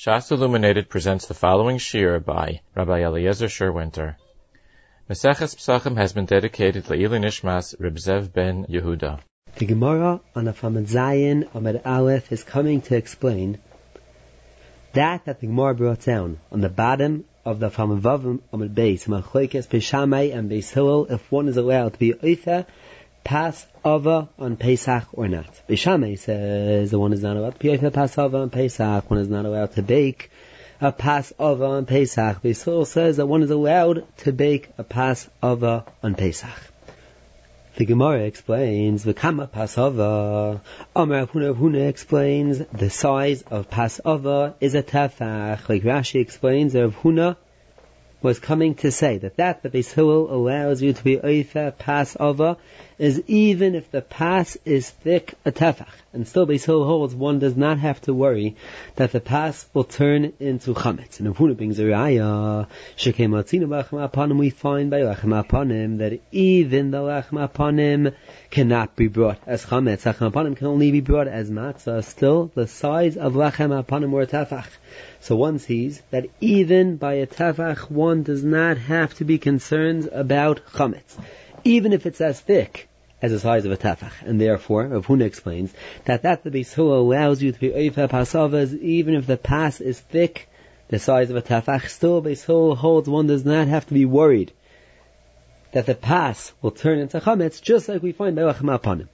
Shas Illuminated presents the following shir by Rabbi Eliezer Sherwinter. Maseches Pesachim has been dedicated to Eli Nishmas Reb Zev ben Yehuda. The Gemara on the Famad Zayin Amid Aleph is coming to explain that that the Gemara brought down on the bottom of the Famad Vavim Amid Beis Machlekes Peshamai and Beis Hillel if one is allowed to be Oitha pass over on Pesach or not. Beishamay says the one is not allowed to be a Passover on Pesach, one is not allowed to bake a Passover on Pesach. Beisol says that one is allowed to bake a Passover on Pesach. The Gemara explains the Kama Passover. Amar Huna Huna explains the size of Passover is a tefach. Like Rashi explains, Rav Huna was coming to say that that the Beis Hillel allows you to be Oifa Passover is even if the pass is thick a tefach. And still Beis Hillel holds one does not have to worry that the pass will turn into chametz. And if Huna brings a raya, shekem atzinu we find by lachem apanim that even the lachem apanim cannot be brought as chametz. Lachem apanim can only be brought as matzah. Still, the size of lachem apanim or tefach. So one sees that even by a tefach, one does not have to be concerned about chametz. Even if it's as thick as the size of a tefach. And therefore, Rav Huna explains that that the Beis allows you to be oifa pasavas even if the pas is thick, the size of a tefach. Still, Beis holds one does not have to be worried that the pas will turn into chametz, just like we find by him.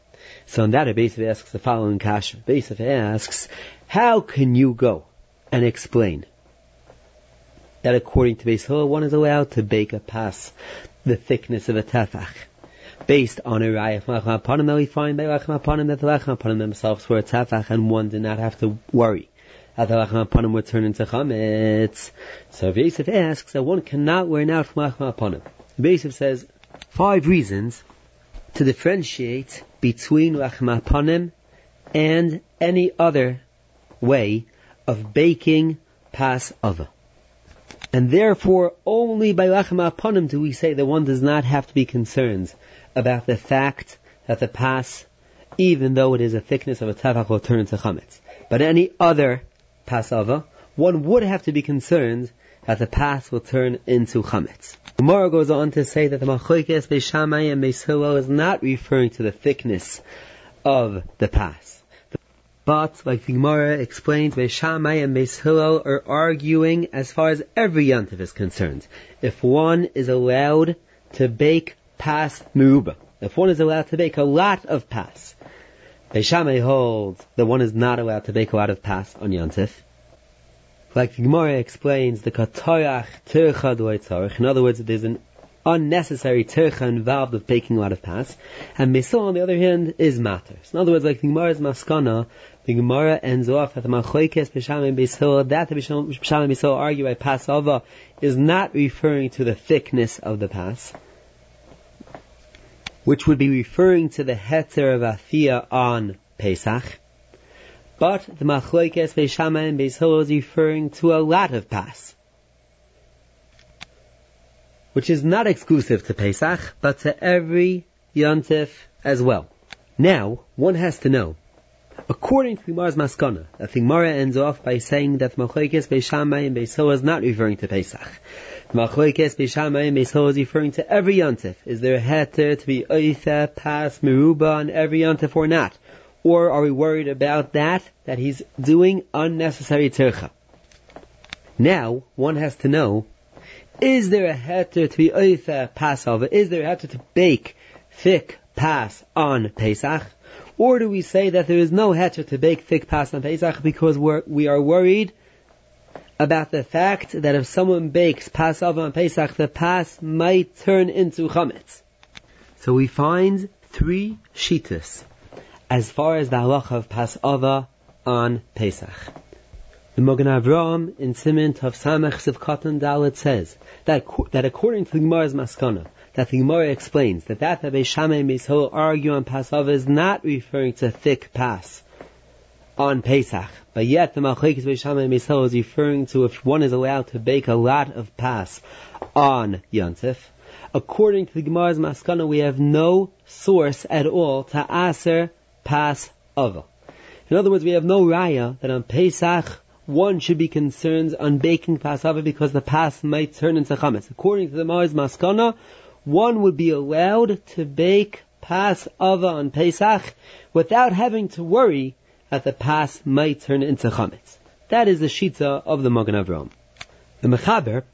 So on that, Beisav asks the following kasha. Beisav asks, how can you go and explain that according to Beis one is allowed to bake a pas the thickness of a tefach? based on a raya from Lachem Apanim that we find by that the Lachem Apanim themselves were a tafach and one did not have to worry that the Lachem Apanim would turn into Chametz. So Yosef asks that one cannot learn out from Lachem Apanim. Yosef says five reasons to differentiate between Lachem Apanim and any other way of baking Passover. And therefore, only by Lachem Apanim do we say that one does not have to be concerned about the fact that the pas, even though it is a thickness of a tefach, will turn into chametz. But any other pasava, one would have to be concerned that the pas will turn into chametz. Gemara goes on to say that the machoikes beishamai and beishilo is not referring to the thickness of the pas. But, like the Gemara explains, Beishamai and Beis are arguing as far as every yontif is concerned. If one is allowed to bake pas meruba. If one is allowed to bake a lot of pas, Beishamay holds that one is not allowed to bake a lot of pas on Yontif. Like the Gemara explains, the katorach tircha doitzarich. In other words, there's an unnecessary tircha involved with baking a lot of pas. And Misol, on the other hand, is matter. So in other words, like the Gemara's maskana, the Gemara ends off at the Machoikes B'Shamim B'Sil, that the B'Shamim B'Sil argue by Passover is not referring to the thickness of the pas which would be referring to the Heter of Afia on Pesach. But the Machloikes Beishama and Beis is referring to a lot of Pas. Which is not exclusive to Pesach, but to every Yontif as well. Now, one has to know, according to Gemara's Maskana, that the Gemara ends off by saying that Machloikes Beishama and is not referring to Pesach. Machlokes Beishamay Meishol is referring to every yontif. Is there a heter to be oitha, pas, meruba on every yontif or not? Or are we worried about that, that he's doing unnecessary tircha? Now, one has to know, is there a heter to be oitha, passover? Is there a heter to bake thick pass on Pesach? Or do we say that there is no heter to bake thick pass on Pesach because we're, we are worried about the fact that if someone bakes Passover on Pesach, the pass might turn into chametz. So we find three shitas as far as the halacha of Passover on Pesach. The Mogan Avram in Siman Tav Samech Siv Katan Dalit says that, that according to the Gemara's Maskana, that the Gemara explains that that that Beishamay Mishol argue on Passover is not referring to thick pas on Pesach, but yet the Malchikis Beishamay Misel is referring to if one is allowed to bake a lot of pas on Yontif. According to the Gemara's Maskana, we have no source at all to aser pas ava. In other words, we have no raya that on Pesach one should be concerned on baking Passover because the pas might turn into chametz. According to the Mahar's Maskana, one would be allowed to bake Passover on Pesach without having to worry that the pas might turn into chametz. That is the shita of the Magen Avraham. The Mechaber,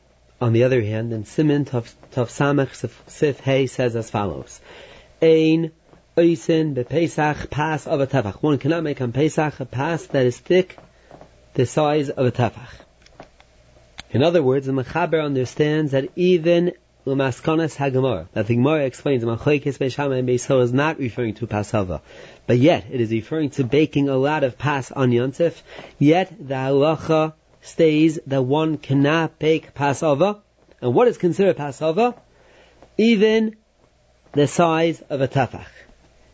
on the other hand, in Simin Tov Samach Sif Hey says as follows: Ein oisin bepesach pas of a tefach. One cannot make on Pesach a pas that is thick the size of a tefach. In other words, the Mechaber understands that even Umaskonas Hagamara, that the Gemara explains Machoikis Beishama and Beisol is not referring to Pasava, but yet it is referring to baking a lot of Pas on Yontif, yet the halacha stays that one cannot bake Pasava, and what is considered Pasava? Even the size of a tefach.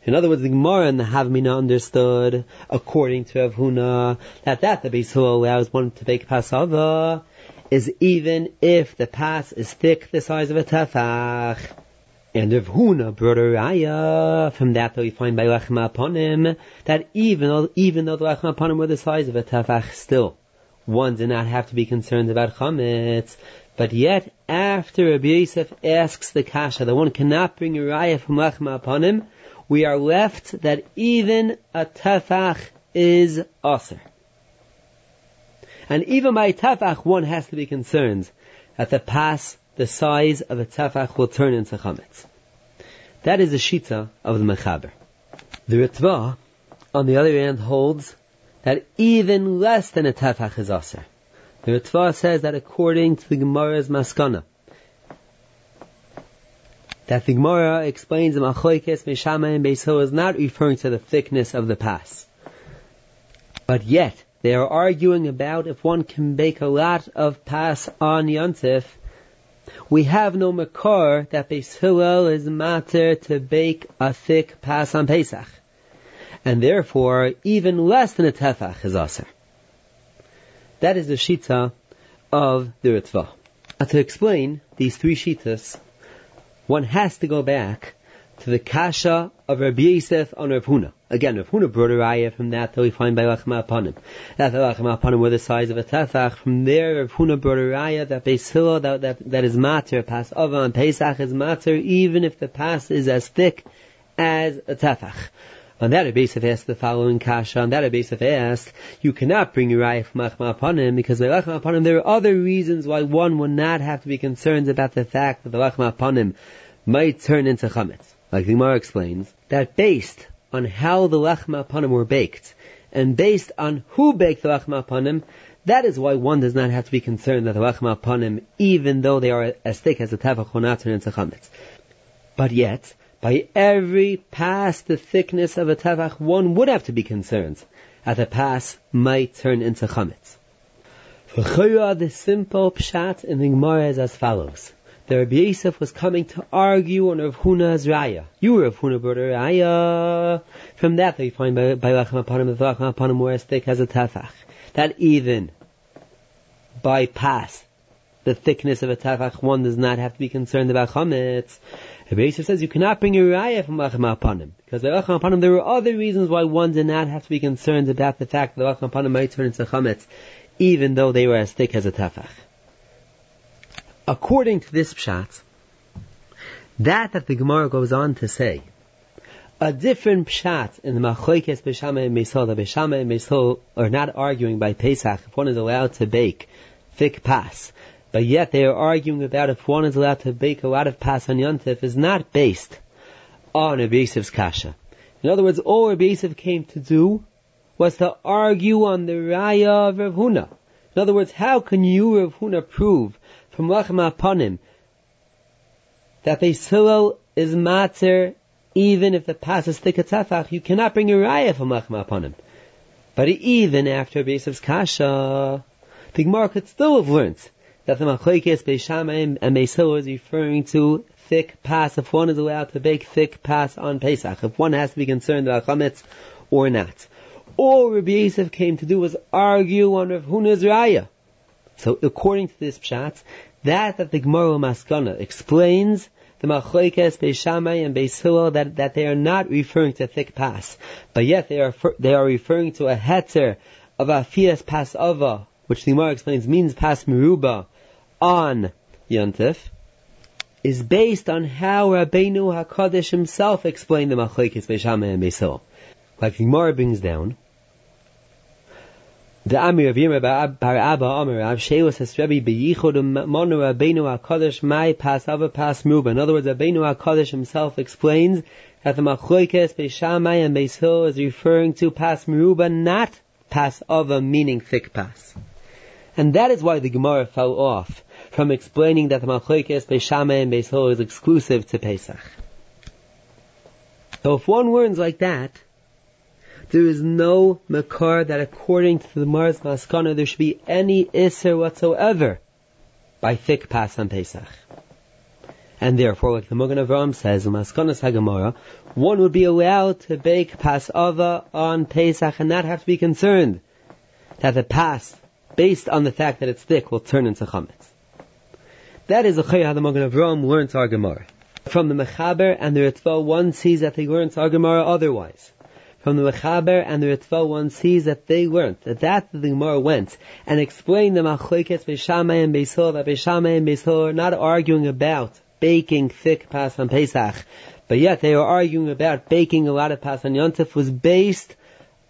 In other words, the Gemara and the Havmina understood, according to Rav that that the Beis allows one to bake pasava is even if the pass is thick the size of a tefach. And Rav Huna brought a raya from that that we find by Lechem upon him that even though even though the Lechem upon him were the size of a tefach, still one did not have to be concerned about chametz. But yet, after Rabbi Yosef asks the kasha that one cannot bring a raya from Lechem upon him, we are left that even a tefach is aser. And even by tefach, one has to be concerned that the pass, the size of a tefach will turn into chametz. That is the shita of the mechaber. The Ritva, on the other hand, holds that even less than a tefach is aser. The Ritva says that according to the Gemara's maskana, that the Gemara explains the Machoikes Meshama and Beiso is not referring to the thickness of the pas. But yet, they are arguing about if one can bake a lot of pas on Yontif. We have no makar that Beis Hillel is matter to bake a thick pas on Pesach. And therefore, even less than a tefach is aser. That is the shita of the Ritva. Now to explain these three shitas, one has to go back to the kasha of Rabbi Yosef on Rav Huna. Again, Rav Huna brought a raya from that that we find by Lachma Apanim. That the Lachma Apanim were the size of a tefach. From there, Rav Huna brought a raya that Hillel, that, that, that is matter, pas ova and Pesach is matter, even if the pas is as thick as a tefach. On that Rabbi Yosef asked the following kasha. On that Rabbi Yosef asked, you cannot bring your raya from upon him because by Lachma him. there are other reasons why one would not have to be concerned about the fact that the Lachma him might turn into chametz. Like the Gemara explains, that based on how the lachma him were baked, and based on who baked the lachma him, that is why one does not have to be concerned that the lachma him, even though they are as thick as a tefach, will not turn into chametz. But yet, by every pass the thickness of a tefach, one would have to be concerned that a pass might turn into chametz. For the simple pshat in the Gemara is as follows The Rabbi Yosef was coming to argue on Rav Huna's raya. You were Rav Huna brought a raya. From that they find by, by Lachem Apanim, the Lachem Apanim were as thick as a tefach. That even bypass the thickness of a tefach, one does not have to be concerned about chametz. Rabbi Yosef says you cannot bring a raya from Lachem Apanim. Because by Lachem Apanim there were other reasons why one did not have to be concerned about the fact that the Lachem Apanim might turn into chametz, even though they were as thick as a tefach. According to this pshat, that that the Gemara goes on to say, a different pshat in the Machoikes Beshama and Mesol, the Beshama and Mesol are not arguing by Pesach if one is allowed to bake thick pas, but yet they are arguing about if one is allowed to bake a lot of pas on Yontif is not based on Rabbi kasha. In other words, all Rabbi came to do was to argue on the raya of Rav Huna. In other words, how can you, Rav Huna, prove from Lachma Apanim that a Hillel is matter even if the pas is tefach, you cannot bring a raya from Lachma Apanim. But even after Besav's Kasha, the Gemara could still have learned that the Machoikes Beishamayim and Beisil is referring to thick pass, if one is allowed to bake thick pass on Pesach, if one has to be concerned about chametz or not. All Rabbi Yosef came to do was argue on Rav Huna's raya. So according to this pshat, that that the Gemara Maskana explains the Machoikes Beishamai and Beis that, that they are not referring to thick pass, but yet they are they are referring to a heter of a Afias Pasava, which the Gemara explains means Pas Meruba, on Yontif, is based on how Rabbeinu HaKadosh himself explained the Machlekes Beishama and Beisil. Like Gemara brings down, the Amir of Yirma Bar Abba Amir Rav Shelos has Rebbe Beyichud Monu Rabbeinu HaKadosh Mai Pas Ava Pas Meruba. In other words, Rabbeinu HaKadosh himself explains that the Machlekes Beishamai and Beisil is referring to Pas Meruba, not Pas Ava, meaning thick Pas. And that is why the Gemara fell off from explaining that the Machlekes Beishamai and Beisil is exclusive to Pesach. So if one learns like that, there is no makar that according to the Mars Maskana there should be any Isser whatsoever by thick Pas on Pesach. And therefore, like the Magen Avram says in Maskonas Hagemara, one would be allowed to bake Pasava on Pesach and not have to be concerned that the pass, based on the fact that it's thick, will turn into chametz. That is a how the Magen Avram learns our Gemara. From the Mechaber and the Ritva, one sees that they learned our Gemara otherwise. From the Mechaber and the Ritva, one sees that they learned that that the Gemara went and explained the Machlekes Beishamai and Beisol, that Beishamai and Beisol are not arguing about baking thick pas on Pesach, but yet they were arguing about baking a lot of pas on Yontif was based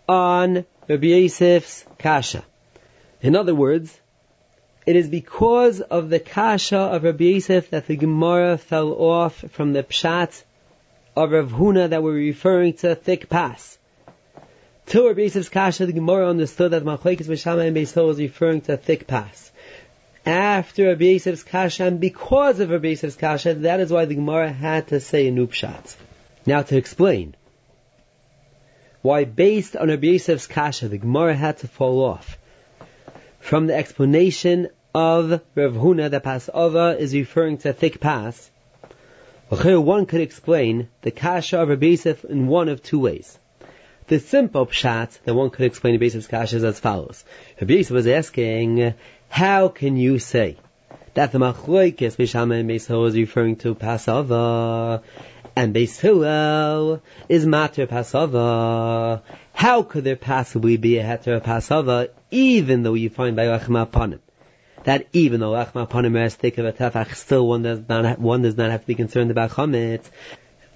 on Rabbi Yosef's kasha. In other words, it is because of the kasha of Rabbi Yosef that the Gemara fell off from the pshat of Rav Huna that we're referring to thick pass. To Rabbi Yosef's kasha, the Gemara understood that Machlekes B'Shamai and Beisol was referring to a thick pass. after Rabbi Yosef's kasha, and because of Rabbi Yosef's kasha, that is why the Gemara had to say a nupshat. Now to explain why based on Rabbi Yosef's kasha, the Gemara had to fall off from the explanation of Rav Huna that Pasova is referring to a thick pas. One could explain the kasha of Rabbi Yosef in one of two ways. The simple pshat that one could explain Rabbi Yosef's kasha is as follows. Rabbi Yosef was asking, how can you say that the Machloikes Bishama and Beis is referring to Pasava and Beis is Mater Pasava? How could there possibly be a Heter Pasava even though you find by Lachma Panim? That even though Lachma Panim is thick of a tefach, still one does not one does not have to be concerned about Chametz.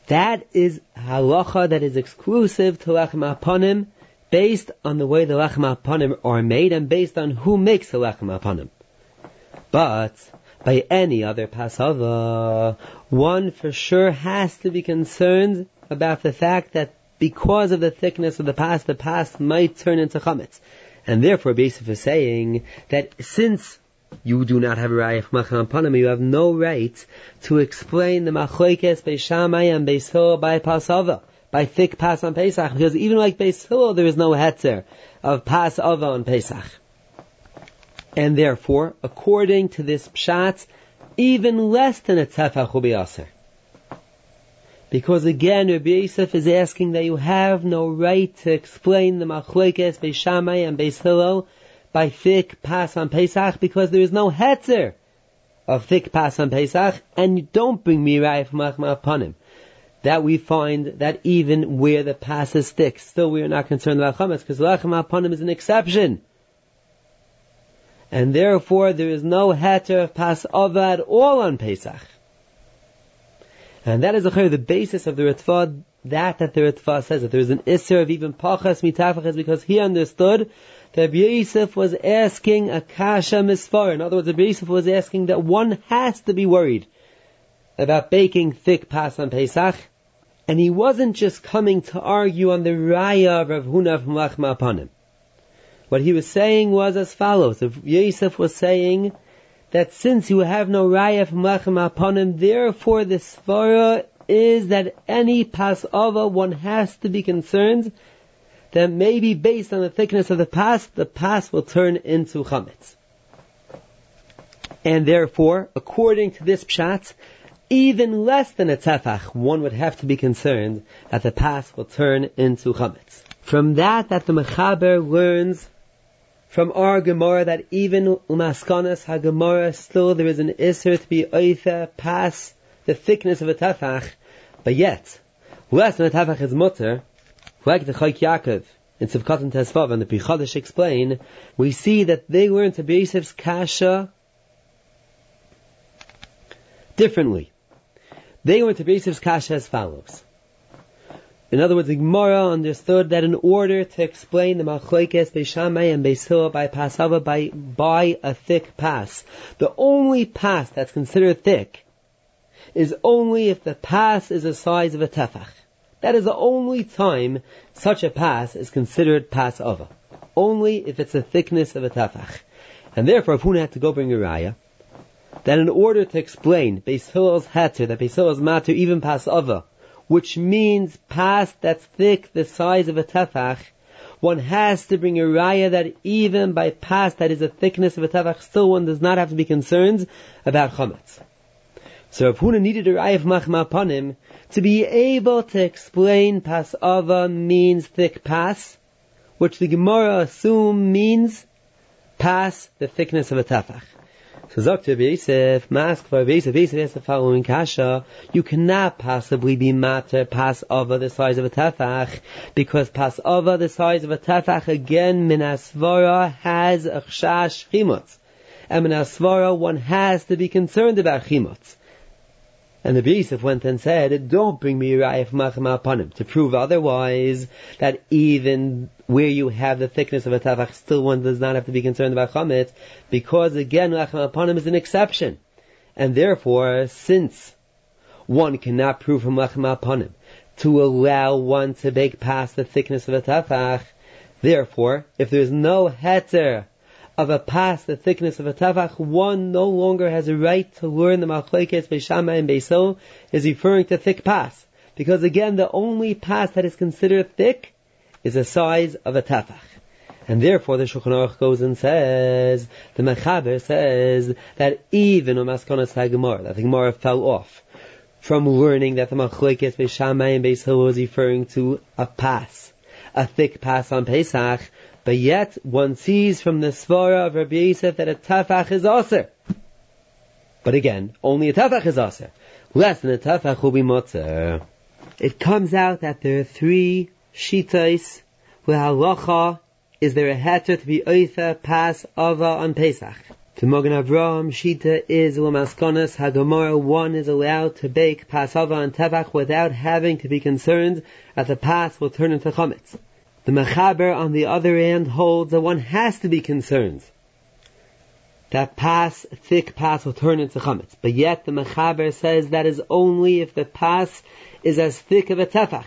That is halacha that is exclusive to Lachma Panim based on the way the lechem apanim are made and based on who makes the lechem apanim. But by any other pasava, one for sure has to be concerned about the fact that because of the thickness of the past, the past might turn into chametz. And therefore, basically saying that since you do not have a raya from Panim, you have no right to explain the machlekes beishamai and beisil by pasava by thick pas on Pesach, because even like Beis Hillel, there is no hetzer of pas ava on Pesach. And therefore, according to this pshat, even less than a tefach will be aser. Because again, Rabbi Yosef is asking that you have no right to explain the machlekes Beishamai and Beis Hillel by thick pas on Pesach, because there is no hetzer of thick pas on Pesach, and you don't bring mirai from upon him that we find that even where the pas is thick, still we are not concerned about chametz because lachem apanim is an exception. And therefore there is no heter of pas at all on Pesach. And that is the basis of the Ritva, that that the Ritva says that there is an isser of even pachas mitafach because he understood that Yosef was asking a kasha misfar. In other words, Yosef was asking that one has to be worried about baking thick pas on Pesach, and he wasn't just coming to argue on the raya of Rav Huna from Lachma Apanim. What he was saying was as follows. If Yosef was saying that since you have no raya from Lachma Apanim, therefore the svara is that any pasava one has to be concerned that maybe based on the thickness of the pas, the pas will turn into chametz. And therefore, according to this pshat, even less than a tefach, one would have to be concerned that the pas will turn into chametz. From that, that the mechaber learns from our Gemara that even umaskanas haGemara still there is an iser to be oitha pas the thickness of a tefach, but yet less than a tefach is mutter, like the Chayk Yaakov in Tzivkatan Tesvav and the Pri Chadash explain, we see that they learned to Yosef's Kasha differently. They went to Yosef's Kasha as follows. In other words, the Gemara understood that in order to explain the Machlekes Beishamai and Beisil by Pasava by, by a thick pass, the only pass that's considered thick is only if the pass is the size of a tefach. That is the only time such a pass is considered pass ava. Only if it's the thickness of a tefach. And therefore, if one had to go bring a raya, that in order to explain Beis Hillel's heter, that Beis Hillel's matter even pass ava, which means pass that's thick the size of a tefach, one has to bring a raya that even by pass that is the thickness of a tefach, still one does not have to be concerned about chametz. So Rav Huna needed a raya machma upon him to be able to explain pas ava means thick pass, which the Gemara assume means pass the thickness of a tefach. So Dr. Yosef, mask for Yosef, Yosef has the following kasha, you cannot possibly be matter pass over the size of a tefach, because pas over the size of a tefach, again, minasvara has a chash chimutz. And minasvara, one has to be concerned about chimutz. And the Yosef went and said, don't bring me Uriah from upon him, to prove otherwise that even where you have the thickness of a tavach, still one does not have to be concerned about chametz, because again, Racham upon him is an exception. And therefore, since one cannot prove from Racham upon him to allow one to bake past the thickness of a tafach, therefore, if there is no heter of a pass, the thickness of a tavach, one no longer has a right to learn the machlekes beishama and beisil is referring to thick pass. Because again, the only pass that is considered thick is the size of a tafach. And therefore the Shulchan Aruch goes and says, the Mechaber says, that even on Maskonas HaGemara, that the Gemara fell off from learning that the Machlekes Beishamai and Beis was referring to a pass, a thick pass on Pesach, but yet one sees from the Svara of Rabbi Yosef that a tafach is aser. But again, only a tafach is aser. Less than a tafach will be motzer. It comes out that there are three shitais where halacha is there a heter to be oitha pas ava on Pesach. To Mogan Avraham, Shita is Lamaskonas Hagamara, one is allowed to bake Pasava and Tevach without having to be concerned that the pas will turn into Chametz. The Mechaber, on the other hand, holds that one has to be concerned that pass, thick pass, will turn into chametz. But yet the Mechaber says that is only if the pass is as thick of a tefach.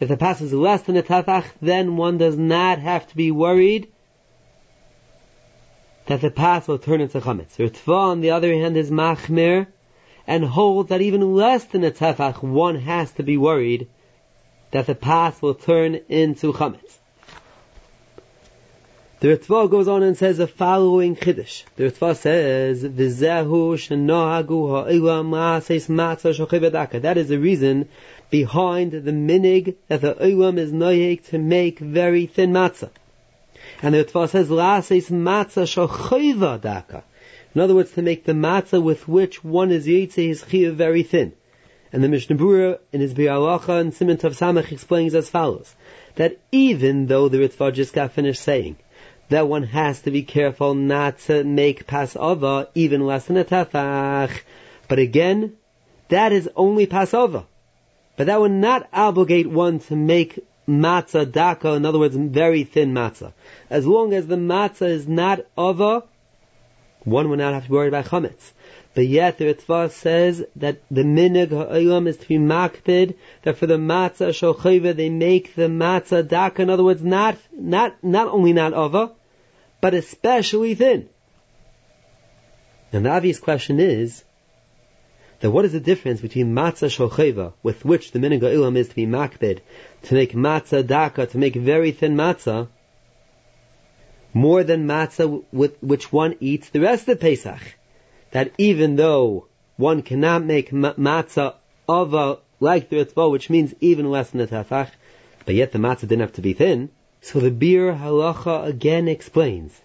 If the pass is less than a tefach, then one does not have to be worried that the pass will turn into chametz. Ritva, on the other hand, is machmir and holds that even less than a tefach, one has to be worried that the path will turn into chametz. The Ritva goes on and says the following chiddush. The Ritva says, "V'zehu shenohagu ha'ilam ma'ases matzah shochivadaka." That is the reason behind the minig that the ilam is noyek to make very thin matzah. And the Ritva says, "La'ases matzah shochivadaka." In other words, to make the matzah with which one is yitze his chiyah very thin. And the Mishnah Berurah in his Bi'alacha and Simon Tav Samach explains as follows, that even though the Ritva just got finished saying that one has to be careful not to make Pasova even less than a tafach, but again, that is only Pasova. But that would not obligate one to make matzah daka, in other words, very thin matzah. As long as the matzah is not over, one would not have to worry about chametz. But yet the Ritva says that the minig ha'olam is to be makpid, that for the matzah shochavah they make the matzah daka, in other words, not, not, not only not ova, but especially thin. And the obvious question is, that what is the difference between matzah shochavah, with which the minig ha'olam is to be makpid, to make matzah daka, to make very thin matzah, more than matzah with which one eats the rest of Pesach? That even though one cannot make matzah of a like the Ritva, which means even less than a tafach, but yet the matzah didn't have to be thin. So the beer Halacha again explains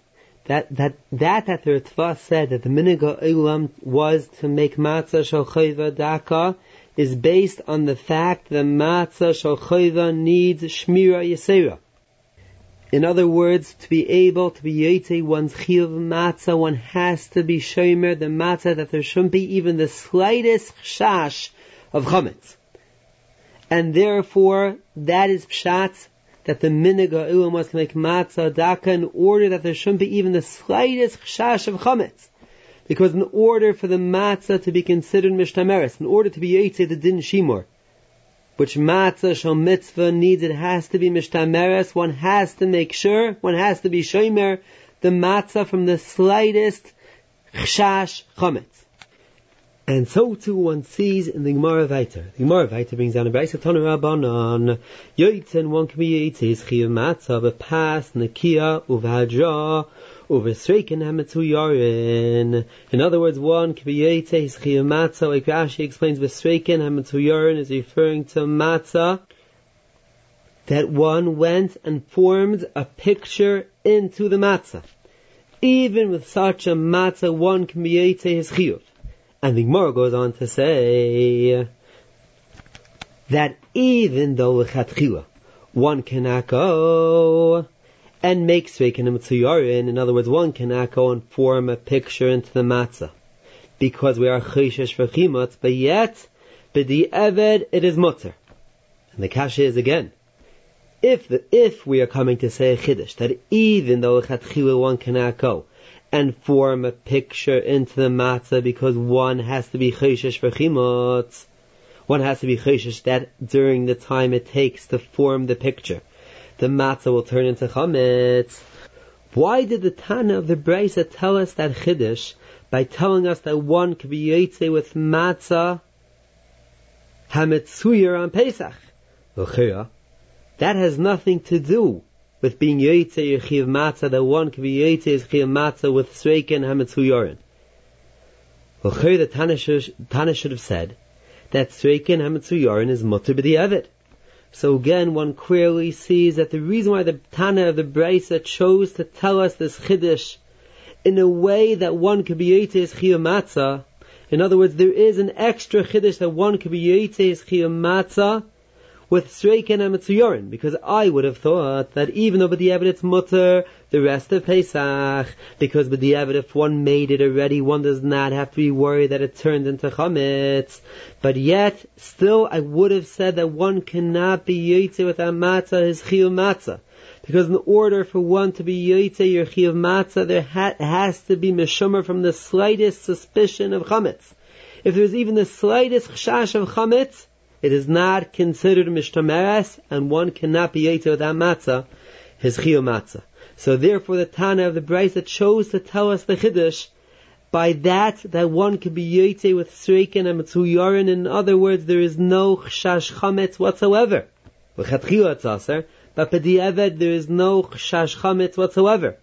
that that that that the Ritva said that the miniga ulam was to make matzah shalchayva daka is based on the fact that matzah shalchayva needs shmira yisera. In other words, to be able to be yote one's chiyuv matzah, one has to be shomer the matzah that there shouldn't be even the slightest shash of chametz. And therefore, that is pshat that the miniga ulam must make matzah daka in order that there shouldn't be even the slightest shash of chametz. Because in order for the matzah to be considered mishtameres, in order to be yote the din shimor, which matzah shal mitzvah needs, it has to be mishtameres. One has to make sure, one has to be shomer the matzah from the slightest chash chametz. And so too one sees in the Gemara Vayter. The Gemara Vayter brings down a Brisa Tonu Rabbanon. Yoitzen one can be Yoitze Chiyav Matzah, but pass Nakia In other words, one Yoitze Chiyav Matzah, like Rashi explains, Vesreiken Hametzu Yarin is referring to Matzah that one went and formed a picture into the matzah. Even with such a matzah, one can be his chiyuv. And the Gemara goes on to say that even though lechatchila one cannot go and make sveikanim tzuyarin, in other words, one cannot go and form a picture into the matzah because we are chayshish for chimot, but yet b'di eved it is mutter. And the kasha is again. If the, if we are coming to say a chiddush that even though lechatchila one cannot go and form a picture into the matzah because one has to be chayshish for chimot. One has to be chayshish that during the time it takes to form the picture, the matzah will turn into chametz. Why did the Tana of the Brisa tell us that chiddush by telling us that one could be yotze with matzah hametzuyer on Pesach? That has nothing to do with being Yoitze Yechiv Matzah, that one can be Yoitze Yechiv Matzah with Sreiken Hametzu Yorin. Well, the Tana should, have said that Sreiken Hametzu Yorin is Mutter B'di So again, one clearly sees that the reason why the Tana of the Brisa chose to tell us this Chiddush in a way that one could be Yoitze Yechiv Matzah, in other words, there is an extra Chiddush that one could be Yoitze Yechiv Matzah, with Sreiken and Mitzuyorin, because I would have thought that even though the it's mutter, the rest of Pesach, because with the B'diavad if one made it already, one does not have to be worried that it turned into Chametz. But yet, still I would have said that one cannot be Yotze with a matzah, his Chiyuv matzah. Because in order for one to be Yotze your Chiyuv matzah, there ha- has to be Meshumer from the slightest suspicion of Chametz. If there's even the slightest chash of Chametz, it is not considered mishtameres, and one cannot be yaitah without matzah, his chiyuv matzah. So therefore the Tana of the Brisa chose to tell us the Chiddush by that that one can be yaiteh with sreikin and mitzuyarin. In other words, there is no chash chametz whatsoever. But b'di'eved there is no chash chametz whatsoever.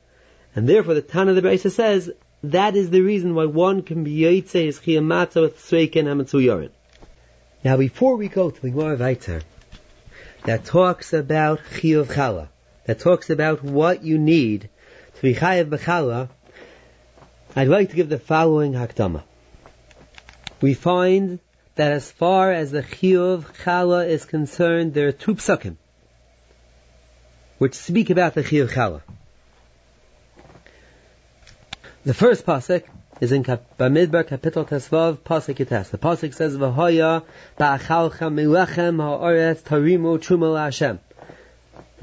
And therefore the Tana of the Brisa says that is the reason why one can be yaiteh his chiyuv matzah with sreikin and mitzuyarin. Now, before we go to the Gemara Vayter, that talks about Chiyuv Chala, that talks about what you need to be Chayav B'Chala, I'd like to give the following Hakdama. We find that as far as the Chiyuv Chala is concerned, there are two psukim which speak about the Chiyuv Chala. The first pasuk is in Bamidbar Kapitel Tesvav Pasuk Yites. The Pasuk says, "V'hoya ba'achalcha milechem ha'oretz tarimu truma Hashem."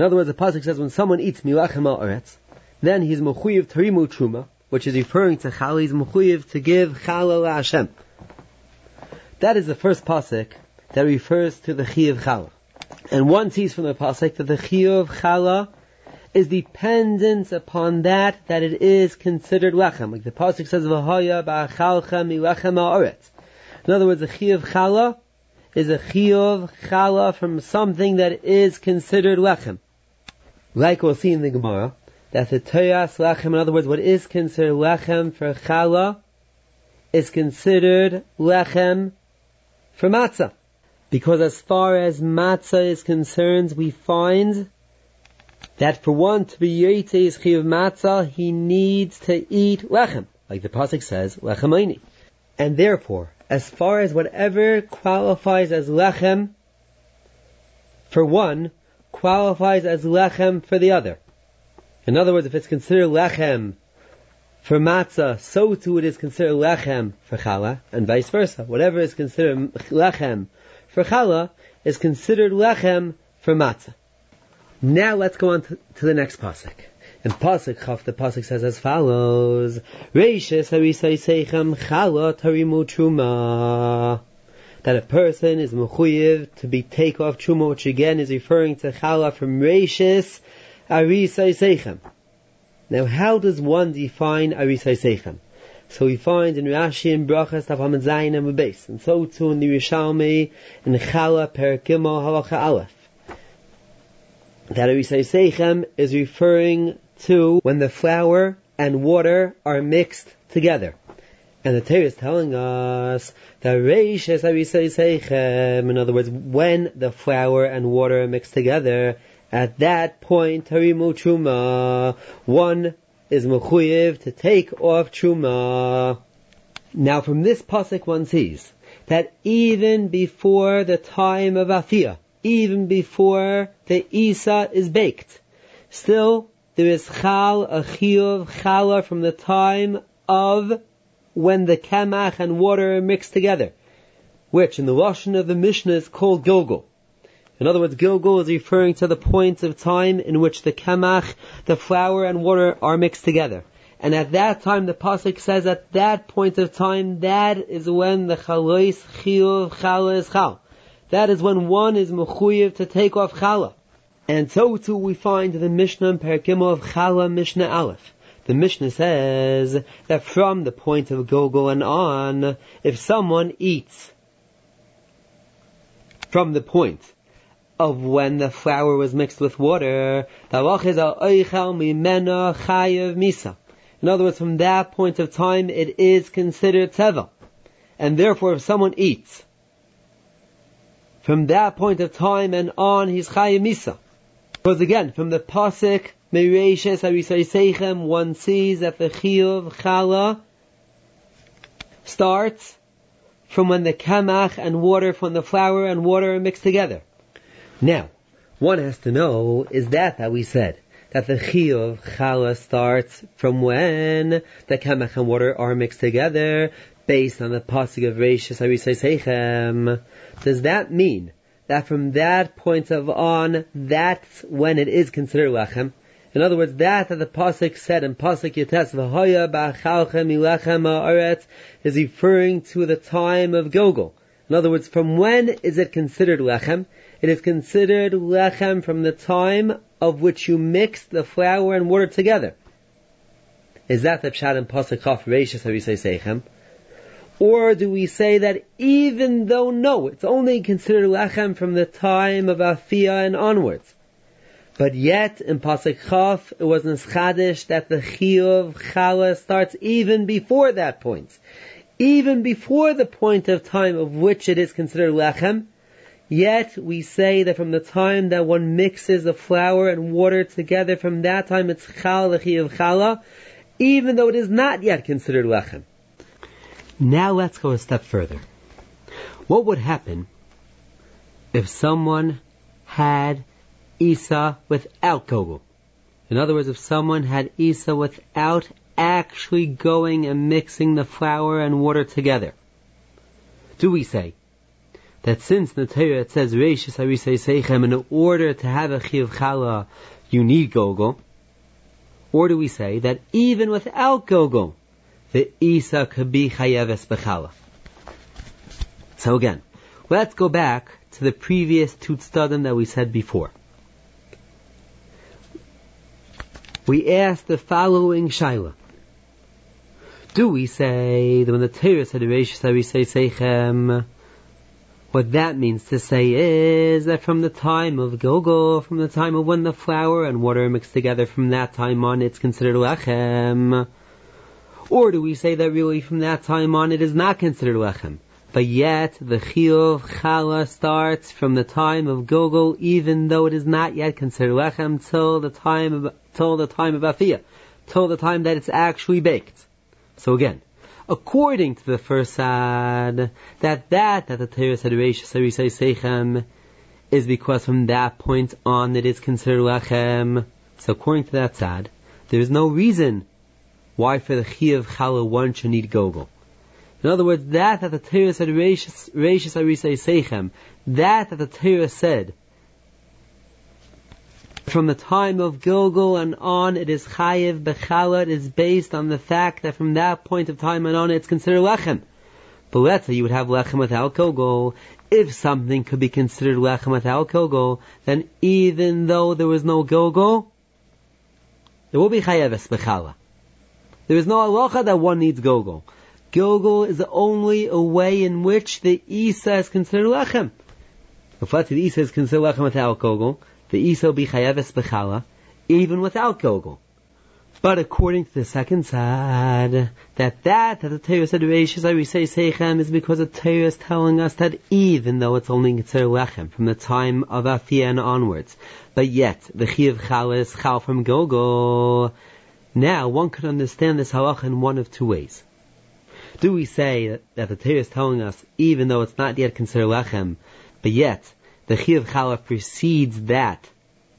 In other words, the Pasuk says, when someone eats milechem ha'oretz, then he's mechuyev tarimu truma, which is referring to chal, he's mechuyev to give chala Hashem. That is the first Pasuk that refers to the Chiyav Chala. And one sees from the Pasuk that the Chiyav Chala is dependent upon that that it is considered lechem. Like the pasuk says, "V'hoya ba'achalcha milechem ha'oretz." In other words, a chiyuv chala is a chiyuv chala from something that is considered lechem. Like we'll see in the Gemara, that the toyas lechem, in other words, what is considered lechem for chala, is considered lechem for matzah. Because as far as matzah is concerned, we find that for one to be Yoitei Chiv Matzah, he needs to eat lechem, like the pasuk says, lechem And therefore, as far as whatever qualifies as lechem for one, qualifies as lechem for the other. In other words, if it's considered lechem for matzah, so too it is considered lechem for challah, and vice versa. Whatever is considered lechem for challah is considered lechem for matzah. Now let's go on to, to the next pasuk. In pasuk chaf, the pasuk says as follows: Reishis harisay seichem challah tarimu. That a person is mechuyev to be take off truma, which again is referring to challah from Reishis harisay seichem. Now, how does one define arisay seichem? So we find in Rashi and Brachas Tavhamad Zayin and Beis, and so too in the Rishalmi in Chala Perakimo Halacha Aleph. That arisay seichem is referring to when the flour and water are mixed together. And the Torah is telling us that Reishes Seichem, in other words, when the flour and water are mixed together, at that point, Harimu Truma, one is Mechuyev to take off Truma. Now from this pasuk one sees that even before the time of Afia, even before the Isa is baked, still there is Chal, a Chiyuv, Chala from the time of when the Kamach and water are mixed together, which in the Lashon of the Mishnah is called Gilgul. In other words, Gilgul is referring to the point of time in which the kamach, the flour and water are mixed together. And at that time, the pasuk says, at that point of time, that is when the chalois chiyuv chala is chal. That is when one is mechuyev to take off chala. And so too we find the Mishnah in Perikim of Chala Mishnah Aleph. The Mishnah says that from the point of Gilgul and on, if someone eats from the point of when the flour was mixed with water, in other words, from that point of time, it is considered teva. And therefore, if someone eats, from that point of time and on, he's chayiv misa. Because again, from the pasuk, Mereishes Seichem, one sees that the chiyuv chala starts from when the kamach and water from the flour and water are mixed together. Now, one has to know, is that that we said? That the chiyuv chala starts from when the kamach and water are mixed together, based on the pasuk of Reishis Harisay Seichem. Does that mean that from that point of on, that's when it is considered lechem? In other words, that that the pasuk said in pasuk Yates v'hoya ba'chalchem ilechem ha'aretz is referring to the time of Gogol. In other words, from when is it considered lechem? It is considered lechem from the time of which you mix the flour and water together. Is that the pshat in pasuk chaf reishis say seichem? Or do we say that even though no, it's only considered lechem from the time of afia and onwards? But yet, in Pasuk Chaf, it was in Nischadish that the Chiyuv Chala starts even before that point. Even before the point of time of which it is considered Lechem, Yet we say that from the time that one mixes the flour and water together, from that time it's chal of chala, even though it is not yet considered lechem. Now let's go a step further. What would happen if someone had Isa without Gogol? In other words, if someone had Isa without actually going and mixing the flour and water together, do we say that since the Torah says Reishis Harisei Seichem, in order to have a Chiv you need Gogol? Or do we say that even without Gogol, the Isa could be Chayeves Bechala? So again, let's go back to the previous Tutstadim that we said before. We asked the following Shaila. Do we say that when the Torah said Reishis Harisei Seichem, what that means to say is that from the time of Gilgul, from the time of when the flour and water are mixed together, from that time on it's considered lechem. Or do we say that really from that time on it is not considered lechem? But yet the chiyuv chala starts from the time of Gilgul, even though it is not yet considered lechem till the time of till the time of afia, till the time that it's actually baked. So again, according to the first side, that that that the Torah said Seichem is because from that point on it is considered Lechem. So according to that side, there is no reason why for the Chiyav Chala one should need Gogol. In other words, that that the Torah said, Reishis Arisei Seichem, that that the Torah said, from the time of Gilgal and on, it is Chayiv Bechala, it is based on the fact that from that point of time and on, it's considered Lechem. But let's say you would have Lechem without Gilgal. If something could be considered Lechem without Gilgal, then even though there was no Gilgal, there will be Chayiv Bechala. There is no halacha that one needs gogol. Gogol is the only a way in which the Isa is considered lechem. If let's say the Isa is considered lechem without Gilgal, the Isa will be chayavis bechala, even without gogol. But according to the second side, that that, that the Torah said Reishis I say Seichem is because the Torah is telling us that even though it's only considered lechem from the time of Afia onwards, but yet the Chiv Chal is Chal from Gilgal. Now one could understand this halacha in one of two ways. Do we say that, that the Torah is telling us, even though it's not yet considered lechem, but yet the Chiv Chalaf precedes that,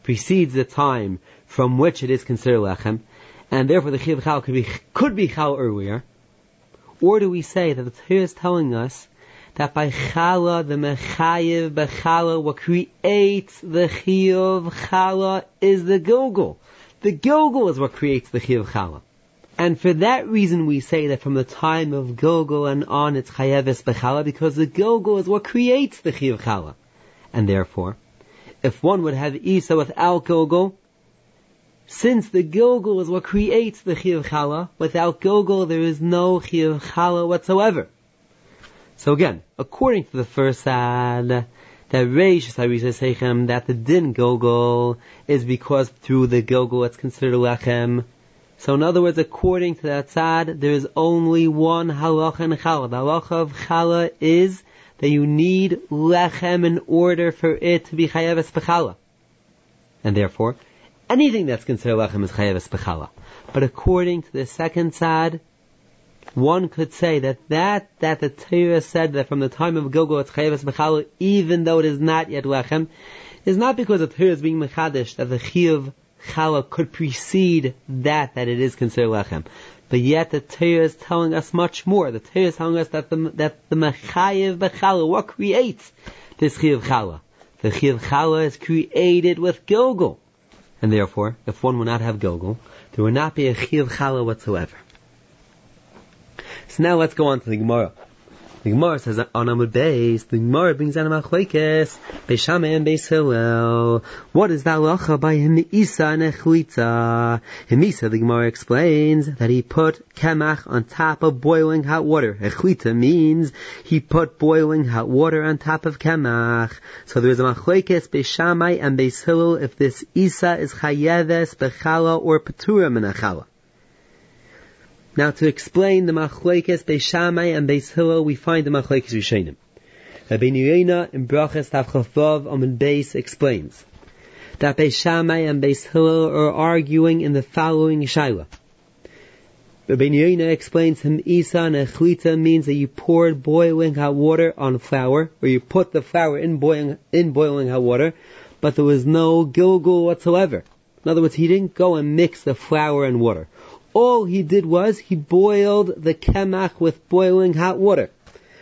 precedes the time from which it is considered lechem, and therefore the Chiv Chal could be, could be Chal earlier? Or do we say that the Torah is telling us that by Chala, the Mechayiv Bechala, what creates the Chiv Chala is the Gilgul. The Gilgul is what creates the Chiv Chala. And for that reason we say that from the time of Gilgal and on it's Chayeves Bechala because the Gilgal is what creates the Chiv Chala. And therefore, if one would have Isa without Gilgal, since the Gilgal is what creates the Chiv Chala, without Gilgal there is no Chiv Chala whatsoever. So again, according to the first side, that Reish Seichem, that the din Gilgal is because through the Gilgal it's considered Lechem, so in other words, according to that tzad, there is only one halacha in challah. The halacha of challah is that you need lechem in order for it to be chayeves bechallah. And therefore, anything that's considered lechem is chayeves bechallah. But according to the second tzad, one could say that that, that the Torah said that from the time of Gilgal it's bechallah, even though it is not yet lechem, is not because the Torah is being mechadish, that the chiyuv challah could precede that, that it is considered lechem. But yet the Torah is telling us much more. The Torah is telling us that the, that the mechayiv bechallah, what creates this chiv challah? The chiv challah is created with gilgul. And therefore, if one would not have gilgul, there would not be a chiv challah whatsoever. So now let's go on to the Gemara. The Gemara says on Amud Beis, the Gemara brings down a machlekes, Beishamai and Beis Hillel. What is the halacha by him Isa and Echlita? Himisa, the Gemara explains that he put kemach on top of boiling hot water. Echlita means he put boiling hot water on top of kemach. So there is a machlekes Beishamai and Beis Hillel if this Isa is chayeves bechala or petura min now to explain the machlekes Beishamai and Beis Hillel, we find the machlekes Rishonim. Rabbi Yonah in Brachas Tavchavav Amin Beis explains that Beishamai and Beis Hillel are arguing in the following shaila. Rabbi Yonah explains him Isa and means that you poured boiling hot water on flour, or you put the flour in boiling, in boiling hot water, but there was no gilgul whatsoever. In other words, he didn't go and mix the flour and water. All he did was he boiled the kemach with boiling hot water.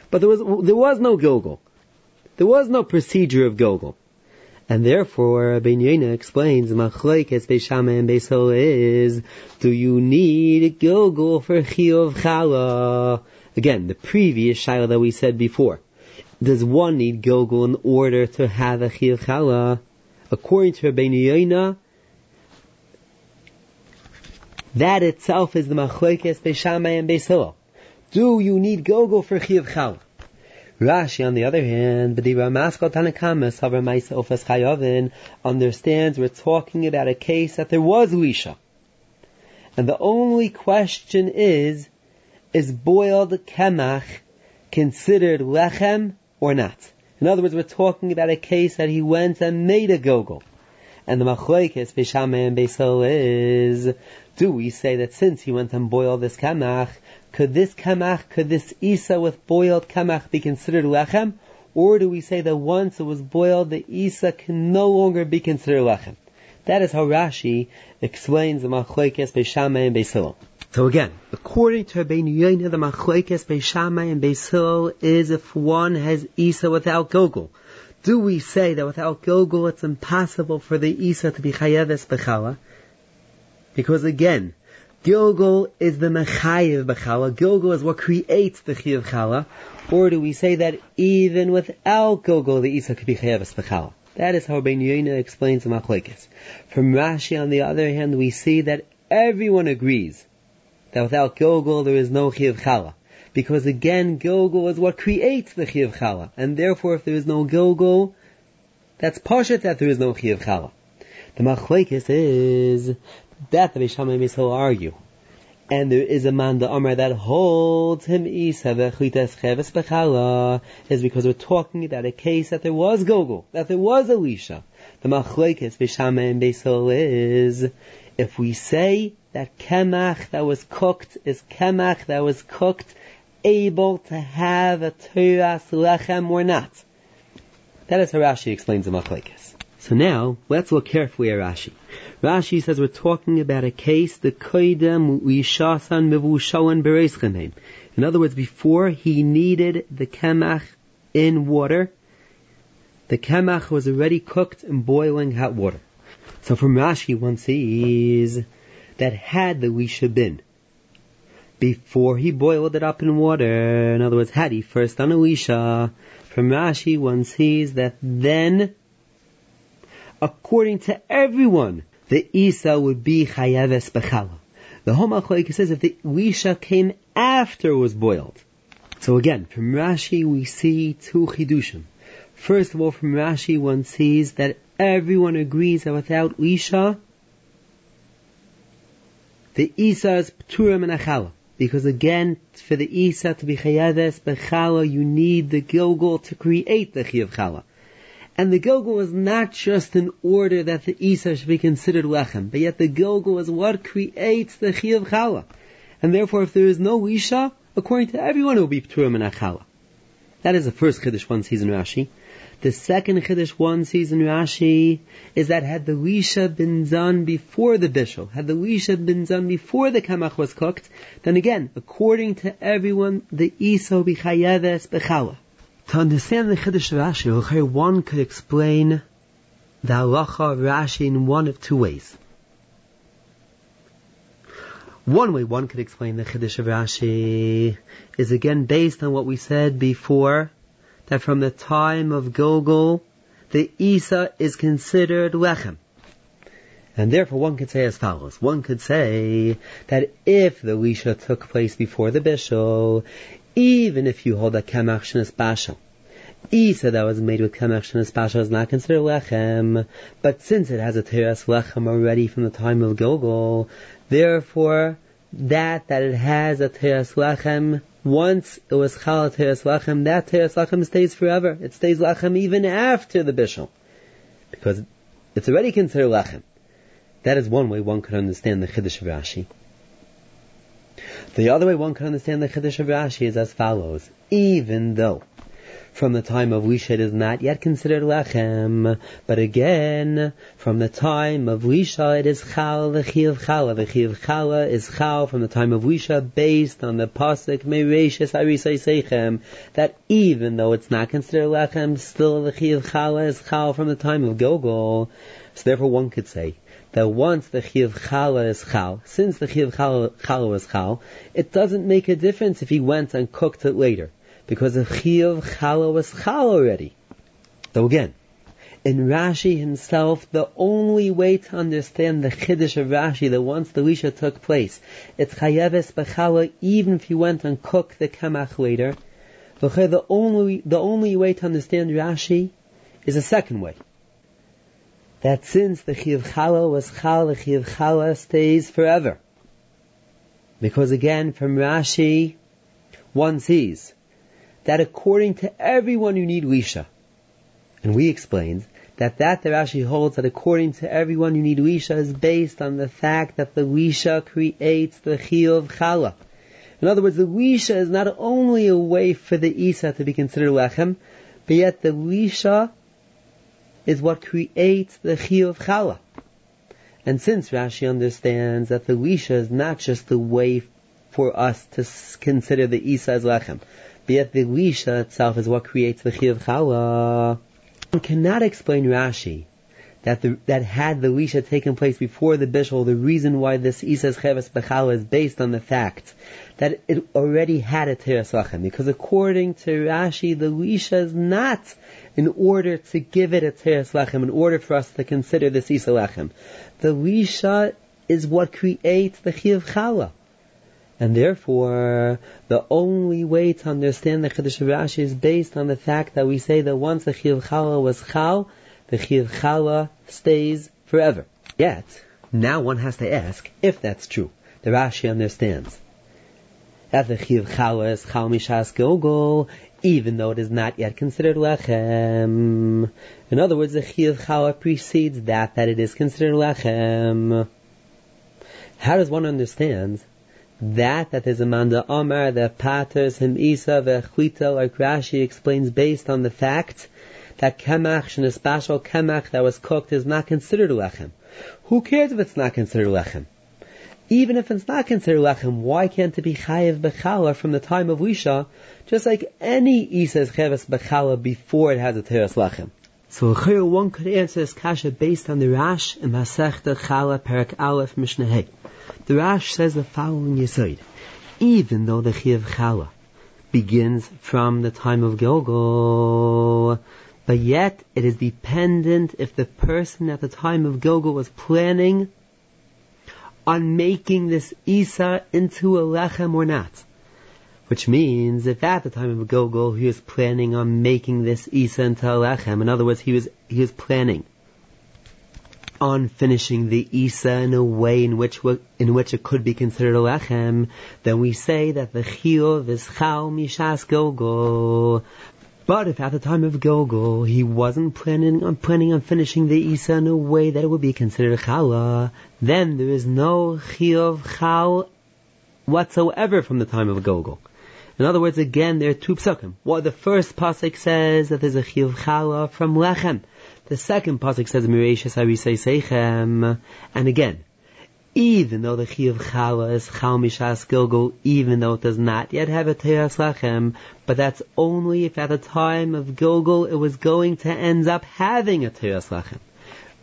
But there was, there was no gilgul. There was no procedure of gilgul. And therefore, Rabbeinu Yoina explains, Machlekes Beishamai and Beis Hillel is, do you need gilgul for chiyuv chala? Again, the previous shaila that we said before. Does one need gilgul in order to have a chiyuv chala? According to Rabbeinu Yoina, that itself is the machlekes beishamai and Do you need gogo for chiv chal? Rashi, on the other hand, understands we're talking about a case that there was Lisha. And the only question is, is boiled kemach considered lechem or not? In other words, we're talking about a case that he went and made a gogol. And the machlekes Beishamai and is, do we say that since he went and boiled this kamach, could this kamach, could this isa with boiled kamach be considered lechem? Or do we say that once it was boiled, the isa can no longer be considered lechem? That is how Rashi explains the Machlokes Beishamai and Beisil. So again, according to Rabbeinu Yoina, the Machlokes Beishamai and Beisil is if one has Isa without Gogol. Do we say that without Gogol it's impossible for the Isa to be Chayeves Bechala? Because again, Gilgul is the Mechayev Bechala. Gilgul is what creates the Chiyav Chala. Or do we say that even without Gilgul, the Isa could be Chayeves Bechala? That is how Rabbeinu Yoina explains the Machlekes. From Rashi, on the other hand, we see that everyone agrees that without Gilgul there is no Chiyav Chala. Because again, Gilgul is what creates the Chiyav Chala. And therefore, if there is no Gilgul, that's Pashat that there is no Chiyav Chala. The Machlekes is that the Beishamai will argue. And there is a man, the Amar, that holds him is because we're talking about a case that there was Gogol, that there was Elisha. The Machlekes Beishamai and Beis Hillel is, if we say that kemach that was cooked is kemach that was cooked able to have a Torah lechem or not. That is how Rashi explains the Machlekes. So now, let's look carefully at Rashi. Rashi says we're talking about a case, the koidem uishasan mevushalan bereischenem. In other words, before he needed the kemach in water, the kemach was already cooked in boiling hot water. So from Rashi one sees that had the wisha been before he boiled it up in water, in other words, had he first done a wisha, from Rashi one sees that then, according to everyone, the Isa would be Chayaves Bechala. The Homachloik says if the Wisha came after it was boiled. So again, from Rashi we see two Chidushim. First of all, from Rashi one sees that everyone agrees that without Isha, the Isa is Pturim and Achala. Because again, for the Isa to be Chayaves Bechala, you need the Gilgul to create the Chayav Chala. And the Gilgul was not just in order that the Isa should be considered lechem, but yet the Gilgul is what creates the Chiyav Chala. And therefore, if there is no Isha, according to everyone, it will be Pturim and Achala. That is the first Chiddush one sees in Rashi. The second Chiddush one sees in Rashi is that had the Lisha been done before the Bishul, had the Lisha been done before the Kamach was cooked, then again, according to everyone, the Isa will be Chayaves Bechala. To understand the Chiddush Rashi, one could explain the halacha of Rashi in one of two ways. One way one could explain the Chiddush of Rashi is again based on what we said before, that from the time of Gilgul, the Isa is considered lechem. And therefore one could say as follows. One could say that if the Lisha took place before the Bishul, even if you hold that Kemach Shenis Bashal. Isa that was made with Kemach Shenis Bashal is not considered Lechem, but since it has a Teres Lechem already from the time of Gilgul, therefore, that that it has a Teres Lechem, once it was Chal Teres Lechem, that Teres Lechem stays forever. It stays Lechem even after the Bishul. Because it's already considered Lechem. That is one way one could understand the Chiddush of Rashi. The other way one can understand the Chiddush of Rashi is as follows. Even though from the time of Lisha it is not yet considered Lechem, but again, from the time of Lisha it is Chal, the Chiv Chala. The Chiv Chala is Chal from the time of Lisha based on the Pasuk Meireshis Arisai Seichem, that even though it's not considered Lechem, still the Chiv Chala is Chal from the time of Gilgul. So therefore one could say, that once the Chiv Chala is Chal, since the Chiv Chala, was Chal, it doesn't make a difference if he went and cooked it later, because the Chiv Chala was Chal already. So again, in Rashi himself, the only way to understand the Chiddush of Rashi that once the Lisha took place, it's Chayeves B'chala even if he went and cooked the Kemach later. The only, the only way to understand Rashi is a second way that since the Chiv Chala was Chal, the Chiv Chala stays forever. Because again, from Rashi, one sees that according to everyone you need Lisha. And we explained that that the Rashi holds that according to everyone you need Lisha is based on the fact that the Lisha creates the Chiv Chala. In other words, the Lisha is not only a way for the Isa to be considered Lechem, but yet the Lisha is what creates the Chiyuv Chala. And since Rashi understands that the Lisha is not just the way for us to consider the Isa as Lechem, but yet the Lisha itself is what creates the Chiv Chala, one cannot explain Rashi that the, that had the Lisha taken place before the Bishul, the reason why this Isa's Cheves Bechala is based on the fact that it already had a Teres Lachem. Because according to Rashi, the Lisha is not in order to give it a Teres Lachem, in order for us to consider this Isa Lachem. The Lisha is what creates the Chiv Chala. And therefore, the only way to understand the Chiddush of Rashi is based on the fact that we say that once the Chiv Chala was Chal, the Chiv Chala stays forever. Yet, now one has to ask if that's true. The Rashi understands that the Chiv Chala is Chal Mishas Gogol, even though it is not yet considered Lechem. In other words, the Chiv Chala precedes that, that it is considered Lechem. How does one understand that that is a manda Omar that paters him Isa vechwita like Rashi explains based on the fact that kemach and a special kemach that was cooked is not considered lechem. Who cares if it's not considered lechem? Even if it's not considered lechem, why can't it be chayiv bechala from the time of Lisha, just like any Isa is chayiv bechala before it has a teres lechem? So here one could answer this kasha based on the Rash in Masechta Chala Perak Aleph Mishnah the Rash says the following Yisoid. Even though the Chiv Chala begins from the time of Gilgal, but yet it is dependent if the person at the time of Gilgal was planning on making this Isa into a Lechem or not. Which means if at the time of Gilgal he was planning on making this Isa into a Lechem, in other words, he was, he was planning on finishing the Isa in a way in which in which it could be considered a lechem, then we say that the chiyuv is chal mishas gogol. But if at the time of Gogol he wasn't planning on planning on finishing the Isa in a way that it would be considered chala, then there is no chiyuv chal whatsoever from the time of Gogol. In other words, again, there are two psukim. What the first pasuk says that there's a chiyuv chala from lechem. The second pasuk says Mirashas Arisei Seichem, and again, even though the Chi of Chala is Chal Mishas Gilgul, even though it does not yet have a Teras Lachem, but that's only if at the time of Gilgul it was going to end up having a Teras Lachem.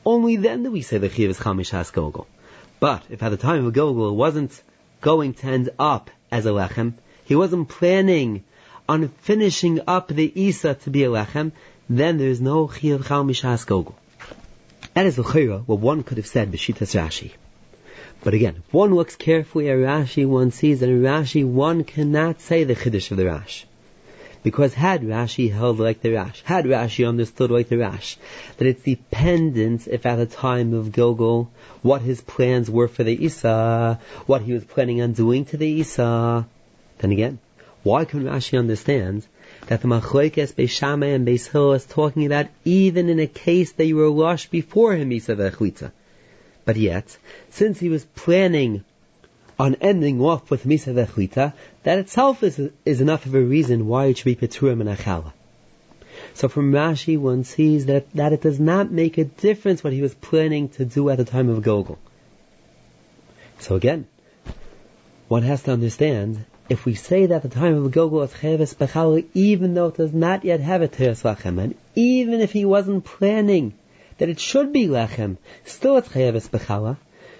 Only then do we say the Chi is Chal Mishas Gilgul. But if at the time of Gilgul it wasn't going to end up as a Lechem, he wasn't planning on finishing up the Isa to be a Lechem, then there is no chiyuv chal mishas gogol. That is l'chayra what one could have said b'shitas Rashi. But again, if one looks carefully at Rashi, one sees that in Rashi one cannot say the chiddush of the Rash. Because had Rashi held like the Rash, had Rashi understood like the Rash, that it's dependent if at the time of Gilgal, what his plans were for the Isa, what he was planning on doing to the Isa, then again, why can Rashi understand that the Machlokes Beis and Beis is talking about even in a case that you were washed before him, Isa Vechlitza. But yet, since he was planning on ending off with Misa Vechlita, that itself is, is enough of a reason why it should be Peturim and Achala. So from Rashi one sees that, that it does not make a difference what he was planning to do at the time of Gogol. So again, one has to understand if we say that the time of Gogol is Cheves Bechal, even though it does not yet have a Teres and even if he wasn't planning that it should be Lachem, still it's Cheves Bechala,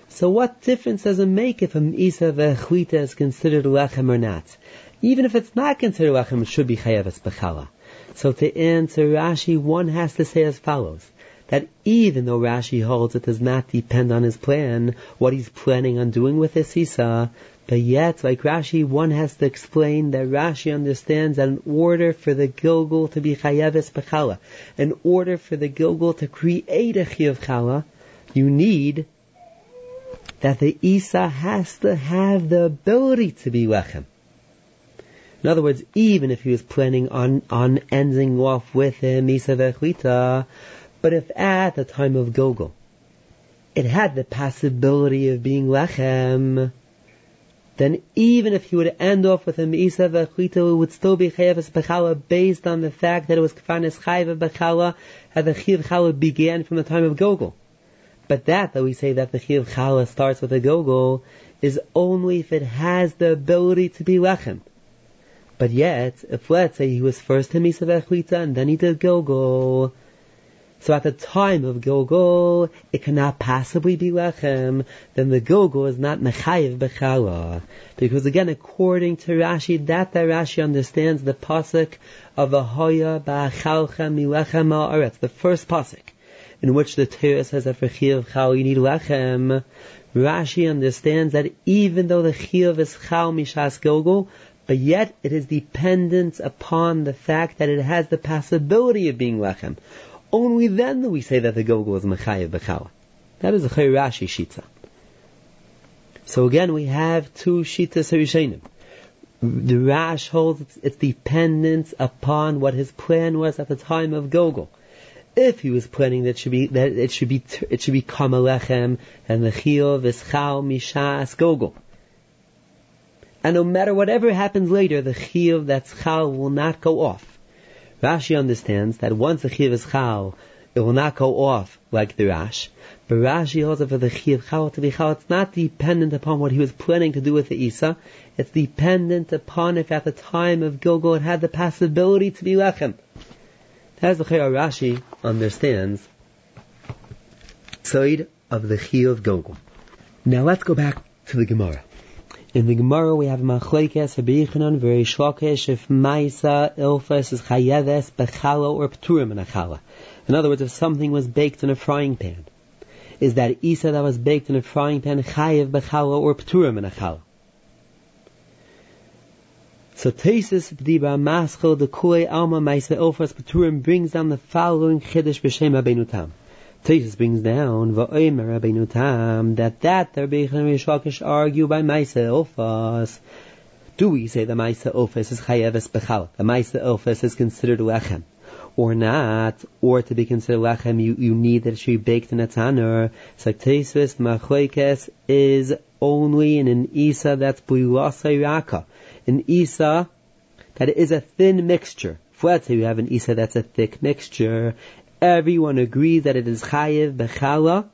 so what difference does it make if a Isa Vechwita is considered Lachem or not? Even if it's not considered Lachem, it should be Cheves Bechala. So to answer Rashi, one has to say as follows that even though Rashi holds it does not depend on his plan, what he's planning on doing with this Isa, but yet, like Rashi, one has to explain that Rashi understands that in order for the Gilgul to be Chayeves Bechala, in order for the Gilgul to create a Chiyav Chala, you need that the Isa has to have the ability to be Lechem. In other words, even if he was planning on, on ending off with him, Isa Vechlita, but if at the time of Gilgul, it had the possibility of being Lechem, then even if he would end off with a Meisa V'achita, it would still be Chayav Bechala based on the fact that it was Kfanis Chayav Bechala, that the Chiv Chala began from the time of Gogol. But that, that we say that the Chiv Chala starts with a Gogol, is only if it has the ability to be Lechem. But yet, if let's say he was first Hamisa Vechlita and then he did Gogol, so at the time of Gilgul, it cannot possibly be Lechem, then the Gilgul is not Mechayiv Bechala. Because again, according to Rashi, that that Rashi understands the pasuk of Ahoya Ba'achalchem Milechem Ha'aretz, the first pasuk, in which the Torah says that for Chiyav Chal you need Lechem. Rashi understands that even though the Chiyav is Chal Mishas Gilgul, but yet it is dependent upon the fact that it has the possibility of being Lechem. Only then do we say that the Gilgul is Mechayev B'chala. That is a Chay Rashi Shita. So again, we have two Shitas Harishanim. The Rash holds it's, dependent upon what his plan was at the time of Gilgul. If he was planning that it should be that it should be it should become a lechem and the chiyuv is chal mishas gogol. And no matter whatever happens later, the chiyuv that's chal will not go off. Rashi understands that once the chiv is chal, it will not go off like the Rash. But Rashi holds for the chiv chal to be chal, it's not dependent upon what he was planning to do with the Isa. It's dependent upon if at the time of Gilgul it had the possibility to be lechem. As the Chayar Rashi understands, side of the Chi of Gilgul. Now let's go back to the Gemara. In the Gemara we have Machlekes Habichanon very Lakish if Maisa Ilfas is Chayeves Bechala or Pturim in a Chala. In other words, if something was baked in a frying pan, is that Isa that was baked in a frying pan Chayev Bechala or Pturim in a Chala? So Tesis B'diba Maschel the Kule Alma Maisa Ilfas Pturim brings down the following Chiddush B'Shem Rabbeinu Tam. Tesis brings down va'omer Rabbeinu Tam that that the Rabbi Rish argue by Maisa Ofas. Do we say the Maisa Ofas is chayeves bechal? The Maisa Ofas is considered lechem, or not? Or to be considered lechem, you, you need that it should be baked in a tanner. So Tesis machoikes is only in an isa that's bulasay raka, an isa that is a thin mixture. For say you have an isa that's a thick mixture, everyone agrees that it is chayiv bechala,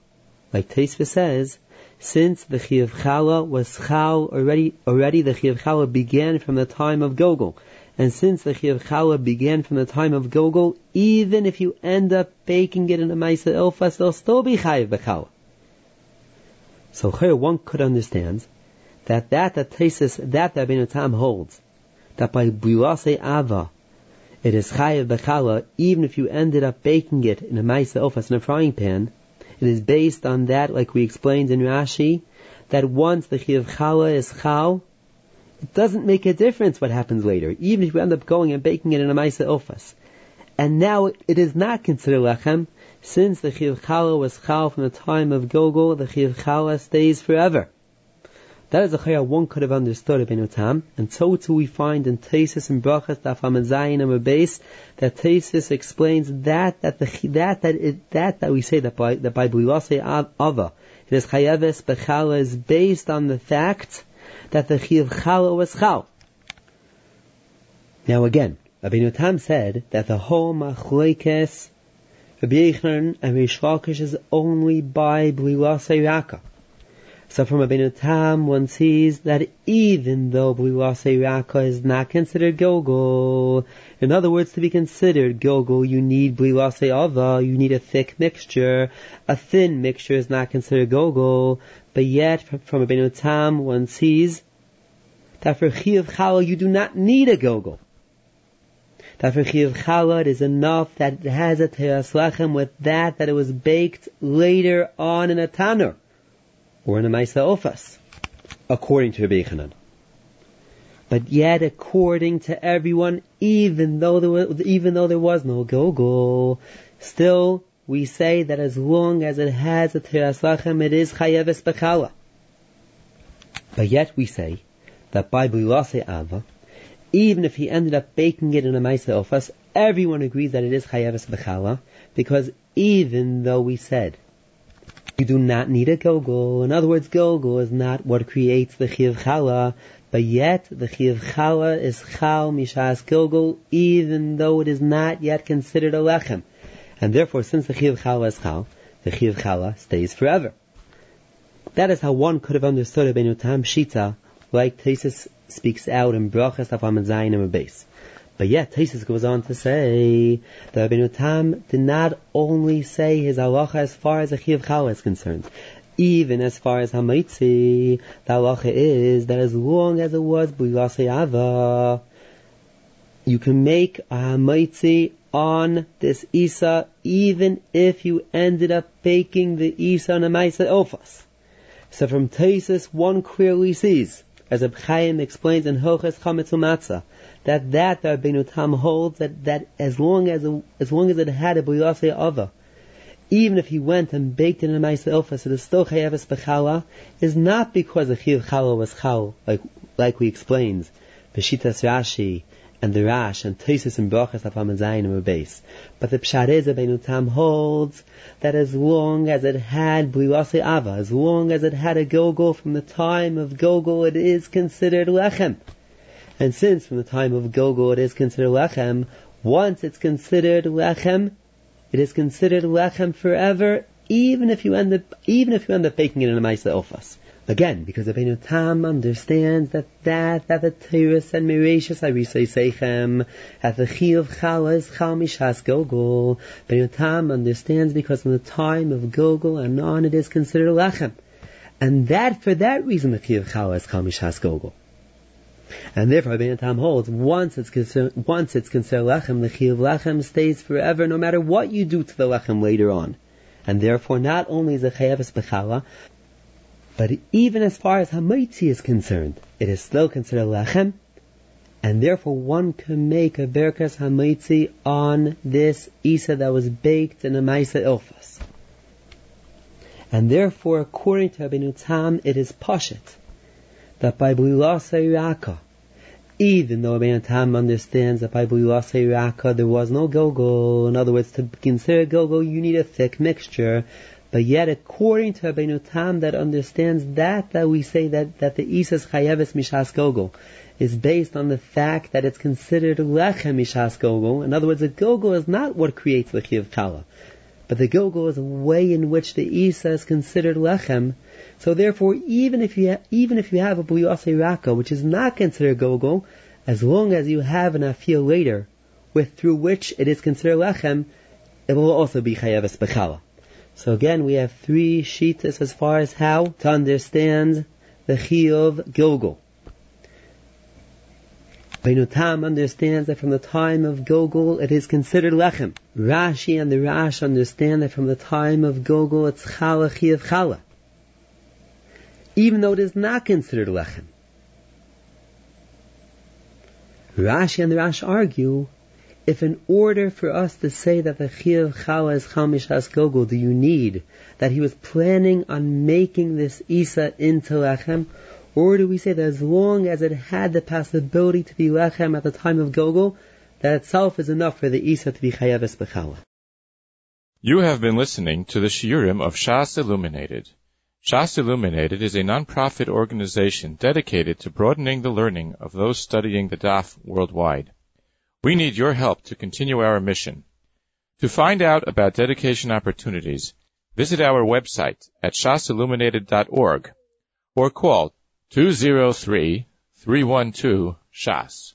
like Teisva says, since the Chiyav Chala was Chal already, already the Chiyav Chala began from the time of Gogol. And since the Chiyav Chala began from the time of Gogol, even if you end up baking it in a Maisa Ilfas, there'll still be Chayiv Bechala. So here one could understand that that that Tesis, that that Tam holds, that by Buase Ava, it is chayiv bechala, even if you ended up baking it in a maisa ofas in a frying pan. It is based on that, like we explained in Rashi, that once the chayiv chala is chal, it doesn't make a difference what happens later, even if you end up going and baking it in a maisa ofas. And now it is not considered lechem, since the chiv chala was chal from the time of Gogol, the chiv chala stays forever. That is a chaya one could have understood Ibn Tam, and so too we find in Tesis and Brachas Daf Hamazayin and base that Tesis explains that that the that that it, that that we say that by that by Blilase Ava it is chayaves bechala is based on the fact that the chiv chala was chal. Now again, Rabbi Tam said that the whole machlekes Rabbi Yechon and Rish is only by Blilase Raka. So from Rabbeinu Tam, one sees that even though Bliwase Raka is not considered Gilgul, in other words, to be considered Gilgul, you need Bliwase Ava, you need a thick mixture. A thin mixture is not considered Gilgul, but yet from, Rabbeinu Tam, one sees that for Chiyav Chala you do not need a Gilgul. That for Chiyav Chala it is enough that it has a Teras Lechem with that, that it was baked later on in a Tanur or in a Maisa Ofas, according to Rabbi Chanan. But yet, according to everyone, even though there was, even though there was no Gilgul, still we say that as long as it has a Teras Lachem, it is Chayeves Bechala. But yet we say that by Bilase Ava, even if he ended up baking it in a Maisa Ofas, everyone agrees that it is Chayeves Bechala, because even though we said you do not need a Gilgul. In other words, Gilgul is not what creates the Chiv Chala, but yet the Chiv Chala is Chal Mishas Gilgul, even though it is not yet considered a Lechem. And therefore, since the Chiv Chala is Chal, the Chiv Chala stays forever. That is how one could have understood Rabbeinu Tam Shita, like Tesis speaks out in Brachas of Zayin and base. But yet, Tesis goes on to say that Rabbeinu Tam did not only say his halacha as far as Chiv Chala is concerned, even as far as Hamaitzi, the halacha is that as long as it was B'yasei Ava, you can make a Hamaitzi on this Isa, even if you ended up baking the Isa on a Maisa Ofas. So from Tesis, one clearly sees, as Abchaim explains in Hoches Chametz Matzah, that that the Rabbeinu Tam holds that, that as long as as long as it had a B'yasei Ava, even if he went and baked it in a Maisa Ofas, so the still B'chala, is not because the Chiv Chala was Chal, like, like we explained, Peshitas Rashi, and the Rash and Tosis and Brachas of Hamazayin and base. But the is that Tam holds that as long as it had Bliwase Ava, as long as it had a Gogol from the time of Gogol, it is considered Lechem. And since from the time of Gogol it is considered Lechem, once it's considered Lechem, it is considered Lechem forever, even if you end up, even if you end up baking it in a Maisa Ofas. Again, because Rabbeinu Tam understands that that, that the Teres and Mirashas Arisei Seichem, at the Chi of Chala is Chal Mishas Gogol. Rabbeinu Tam understands because from the time of Gogol and on it is considered Lechem. And that, for that reason, the Chi of Chala is Chal Mishas Gogol. And therefore, Rabbeinu Tam holds, once it's considered, once it's considered Lechem, the Chi of Lechem stays forever no matter what you do to the Lechem later on. And therefore, not only is it Chayavis Bechala, but even as far as Hamaitzi is concerned, it is still considered Lechem, and therefore one can make a Berkas Hamaitzi on this Isa that was baked in a Maisa Ilfas. And therefore, according to Rabbeinu Tam, it is Pashit, that by Blilasa Iraka, even though Rabbeinu Tam understands that by Blilasa Iraka there was no Gogol, in other words, to consider Gogol you need a thick mixture, but yet, according to Rabbeinu Tam, that understands that, that we say that, that the Isas Chayeves Mishas Gogol is based on the fact that it's considered Lechem Mishas Gogol. In other words, the Gogol is not what creates the Chiv Kala. But the Gogol is a way in which the Isa is considered Lechem. So therefore, even if you, ha- even if you have a Buyase Raka, which is not considered Gogol, as long as you have an Afil later, with, through which it is considered Lechem, it will also be Chayeves Bechala. So again, we have three shitas as far as how to understand the Chiyuv Gilgul. Rabbeinu Tam understands that from the time of Gogol it is considered lechem. Rashi and the Rash understand that from the time of Gogol it's chala chiyuv chala. Even though it is not considered lechem. Rashi and the Rash argue if in order for us to say that the Chiyav Chala is Chamish Gogol, do you need that he was planning on making this Isa into Lechem? Or do we say that as long as it had the possibility to be Lechem at the time of Gogol, that itself is enough for the Isa to be Chayav Bechala? You have been listening to the Shiurim of Shas Illuminated. Shas Illuminated is a non-profit organization dedicated to broadening the learning of those studying the Daf worldwide. We need your help to continue our mission. To find out about dedication opportunities, visit our website at shasilluminated.org or call 203-312-SHAS.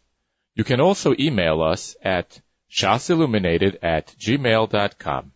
You can also email us at shasilluminated at gmail.com.